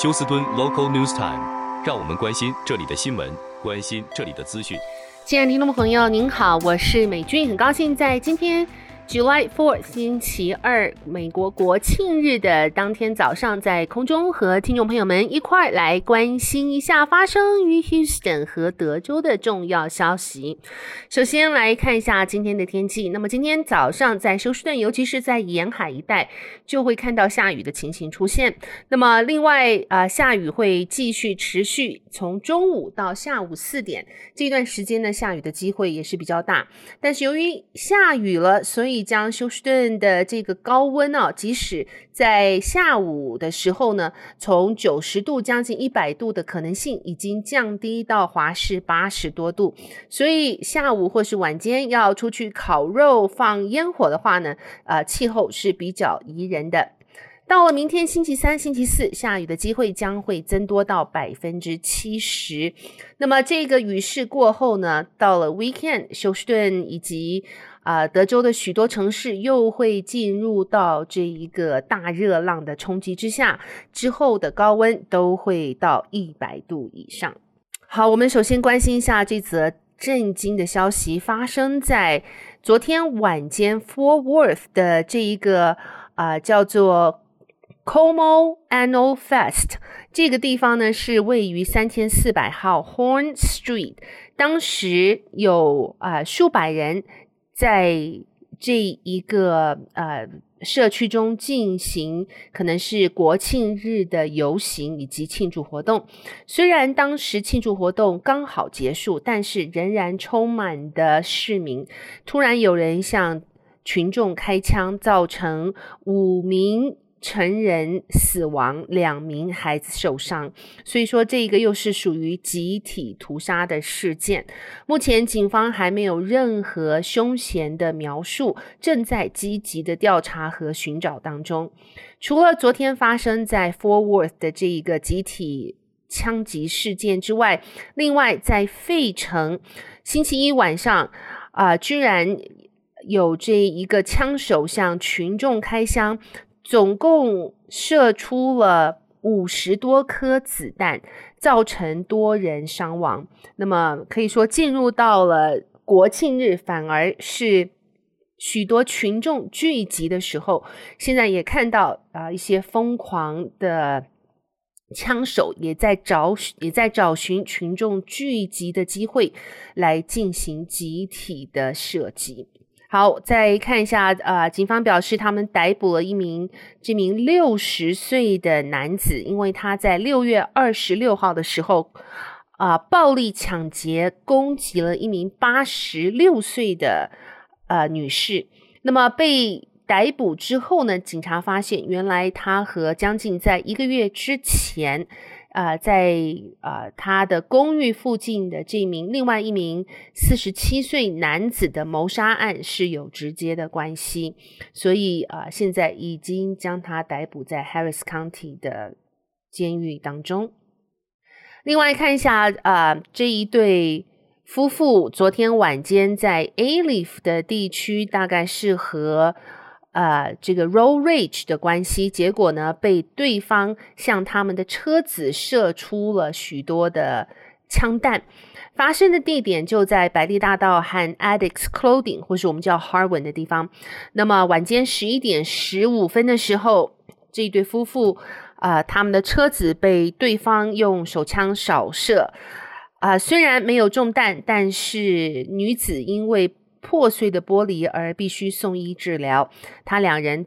休斯敦 Local News Time，让我们关心这里的新闻，关心这里的资讯。亲爱的听众朋友，您好，我是美君，很高兴在今天。July 4th，星期二，美国国庆日的当天早上，在空中和听众朋友们一块来关心一下发生于 Houston 和德州的重要消息。首先来看一下今天的天气。那么今天早上在休斯顿，尤其是在沿海一带，就会看到下雨的情形出现。那么另外啊、下雨会继续持续，从中午到下午四点这段时间呢，下雨的机会也是比较大。但是由于下雨了，所以将休斯顿的这个高温啊，即使在下午的时候呢，从九十度将近一百度的可能性，已经降低到华氏八十多度。所以下午或是晚间要出去烤肉、放烟火的话呢，呃，气候是比较宜人的。到了明天星期三、星期四，下雨的机会将会增多到百分之七十。那么这个雨势过后呢，到了 weekend，休斯顿以及啊、德州的许多城市又会进入到这一个大热浪的冲击之下，之后的高温都会到一百度以上。好，我们首先关心一下这则震惊的消息，发生在昨天晚间 Fort Worth 的这一个啊、叫做 Como Annual Fest 这个地方呢，是位于三千四百号 Horn Street，当时有啊、数百人。在这一个呃社区中进行可能是国庆日的游行以及庆祝活动，虽然当时庆祝活动刚好结束，但是仍然充满的市民。突然有人向群众开枪，造成五名。成人死亡，两名孩子受伤，所以说这个又是属于集体屠杀的事件。目前警方还没有任何凶嫌的描述，正在积极的调查和寻找当中。除了昨天发生在 forworth 的这一个集体枪击事件之外，另外在费城星期一晚上啊、居然有这一个枪手向群众开枪。总共射出了五十多颗子弹，造成多人伤亡。那么可以说，进入到了国庆日，反而是许多群众聚集的时候。现在也看到啊、一些疯狂的枪手也在找，也在找寻群众聚集的机会，来进行集体的射击。好，再看一下，呃，警方表示他们逮捕了一名这名六十岁的男子，因为他在六月二十六号的时候，啊、暴力抢劫攻击了一名八十六岁的呃女士。那么被逮捕之后呢，警察发现原来他和将近在一个月之前。呃，在呃他的公寓附近的这名另外一名四十七岁男子的谋杀案是有直接的关系，所以呃现在已经将他逮捕在 Harris County 的监狱当中。另外看一下呃这一对夫妇昨天晚间在 Alief 的地区，大概是和。呃，这个 road rage 的关系，结果呢，被对方向他们的车子射出了许多的枪弹。发生的地点就在百利大道和 Addicts Clothing，或是我们叫 Harwin 的地方。那么晚间十一点十五分的时候，这一对夫妇啊、他们的车子被对方用手枪扫射。啊、虽然没有中弹，但是女子因为破碎的玻璃而必须送医治疗，他两人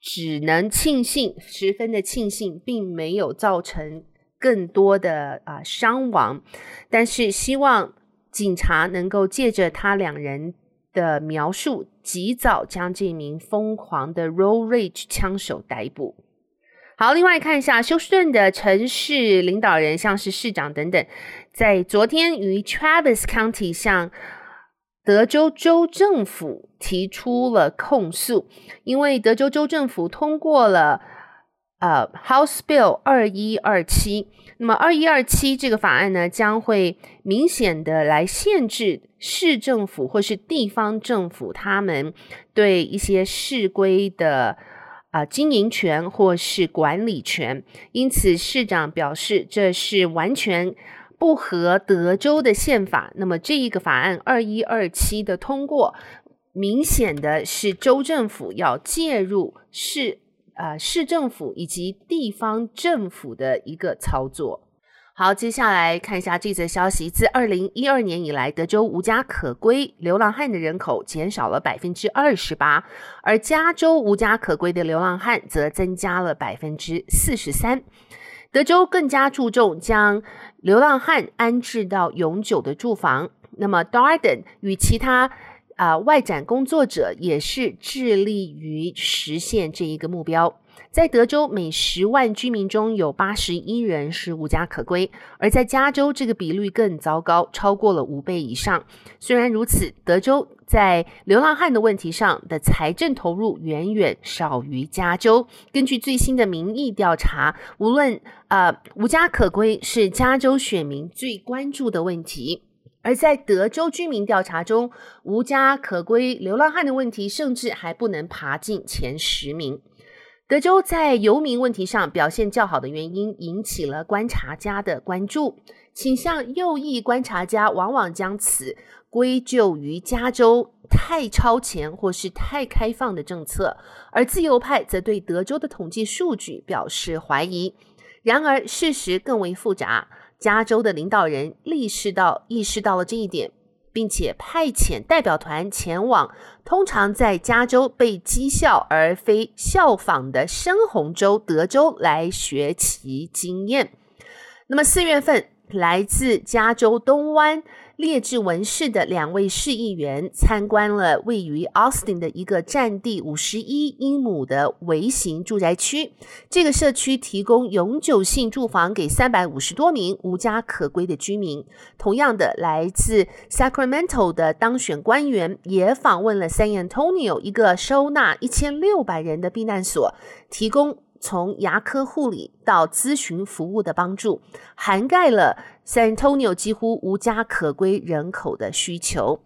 只能庆幸，十分的庆幸，并没有造成更多的啊、伤亡，但是希望警察能够借着他两人的描述，及早将这名疯狂的 road rage 枪手逮捕。好，另外看一下休斯顿的城市领导人，像是市长等等，在昨天于 Travis County 向德州州政府提出了控诉，因为德州州政府通过了呃 House Bill 二一二七，那么二一二七这个法案呢，将会明显的来限制市政府或是地方政府他们对一些市规的啊、经营权或是管理权，因此市长表示这是完全不合德州的宪法。那么这一个法案二一二七的通过，明显的是州政府要介入市啊、市政府以及地方政府的一个操作。好，接下来看一下这则消息。自二零一二年以来，德州无家可归流浪汉的人口减少了百分之二十八，而加州无家可归的流浪汉则增加了百分之四十三。德州更加注重将流浪汉安置到永久的住房。那么，Darden 与其他啊、外展工作者也是致力于实现这一个目标。在德州，每十万居民中有八十一人是无家可归，而在加州，这个比率更糟糕，超过了五倍以上。虽然如此，德州在流浪汉的问题上的财政投入远远少于加州。根据最新的民意调查，无论呃无家可归是加州选民最关注的问题，而在德州居民调查中，无家可归流浪汉的问题甚至还不能爬进前十名。德州在游民问题上表现较好的原因引起了观察家的关注。倾向右翼观察家往往将此归咎于加州太超前或是太开放的政策，而自由派则对德州的统计数据表示怀疑。然而，事实更为复杂。加州的领导人意识到意识到了这一点。并且派遣代表团前往通常在加州被讥笑而非效仿的深红州德州来学习经验。那么四月份，来自加州东湾。列治文市的两位市议员参观了位于 Austin 的一个占地五十一英亩的微型住宅区。这个社区提供永久性住房给三百五十多名无家可归的居民。同样的，来自 Sacramento 的当选官员也访问了 San Antonio 一个收纳一千六百人的避难所，提供。从牙科护理到咨询服务的帮助，涵盖了 San Antonio 几乎无家可归人口的需求。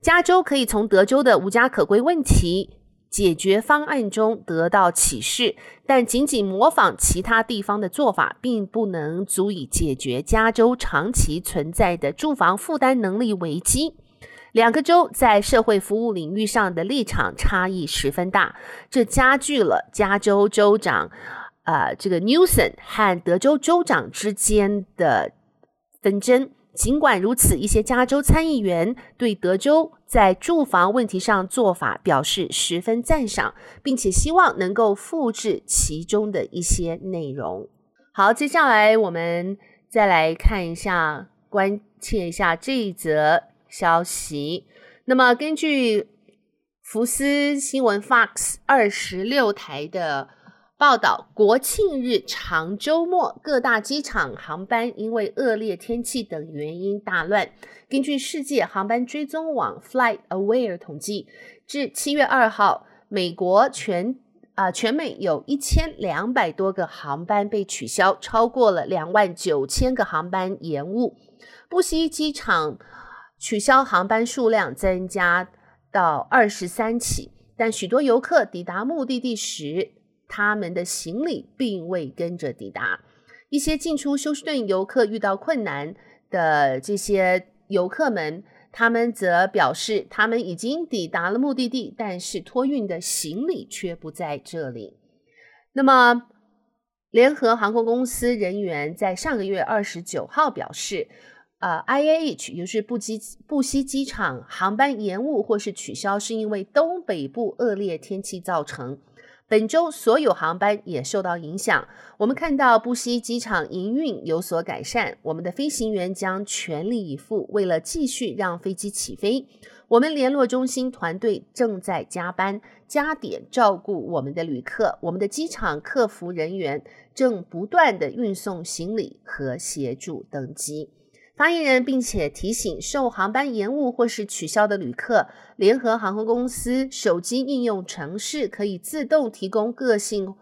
加州可以从德州的无家可归问题解决方案中得到启示，但仅仅模仿其他地方的做法，并不能足以解决加州长期存在的住房负担能力危机。两个州在社会服务领域上的立场差异十分大，这加剧了加州州长，呃，这个 Newsom 和德州州长之间的纷争。尽管如此，一些加州参议员对德州在住房问题上做法表示十分赞赏，并且希望能够复制其中的一些内容。好，接下来我们再来看一下，关切一下这一则。消息。那么，根据福斯新闻 Fox 二十六台的报道，国庆日长周末，各大机场航班因为恶劣天气等原因大乱。根据世界航班追踪网 FlightAware 统计，至七月二号，美国全啊、全美有一千两百多个航班被取消，超过了两万九千个航班延误。布希机场。取消航班数量增加到二十三起，但许多游客抵达目的地时，他们的行李并未跟着抵达。一些进出休斯顿游客遇到困难的这些游客们，他们则表示，他们已经抵达了目的地，但是托运的行李却不在这里。那么，联合航空公司人员在上个月二十九号表示。呃，IAH 也就是布基布希机场航班延误或是取消，是因为东北部恶劣天气造成。本周所有航班也受到影响。我们看到布希机场营运有所改善，我们的飞行员将全力以赴，为了继续让飞机起飞。我们联络中心团队正在加班加点照顾我们的旅客，我们的机场客服人员正不断地运送行李和协助登机。发言人并且提醒受航班延误或是取消的旅客，联合航空公司手机应用程式可以自动提供个性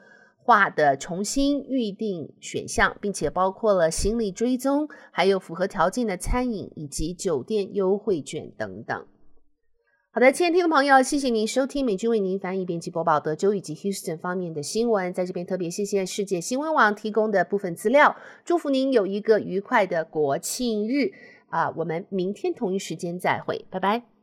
化的重新预订选项，并且包括了行李追踪，还有符合条件的餐饮以及酒店优惠券等等。好的，亲爱的听众朋友，谢谢您收听美君为您翻译、编辑播报德州以及 Houston 方面的新闻。在这边特别谢谢世界新闻网提供的部分资料，祝福您有一个愉快的国庆日啊！我们明天同一时间再会，拜拜。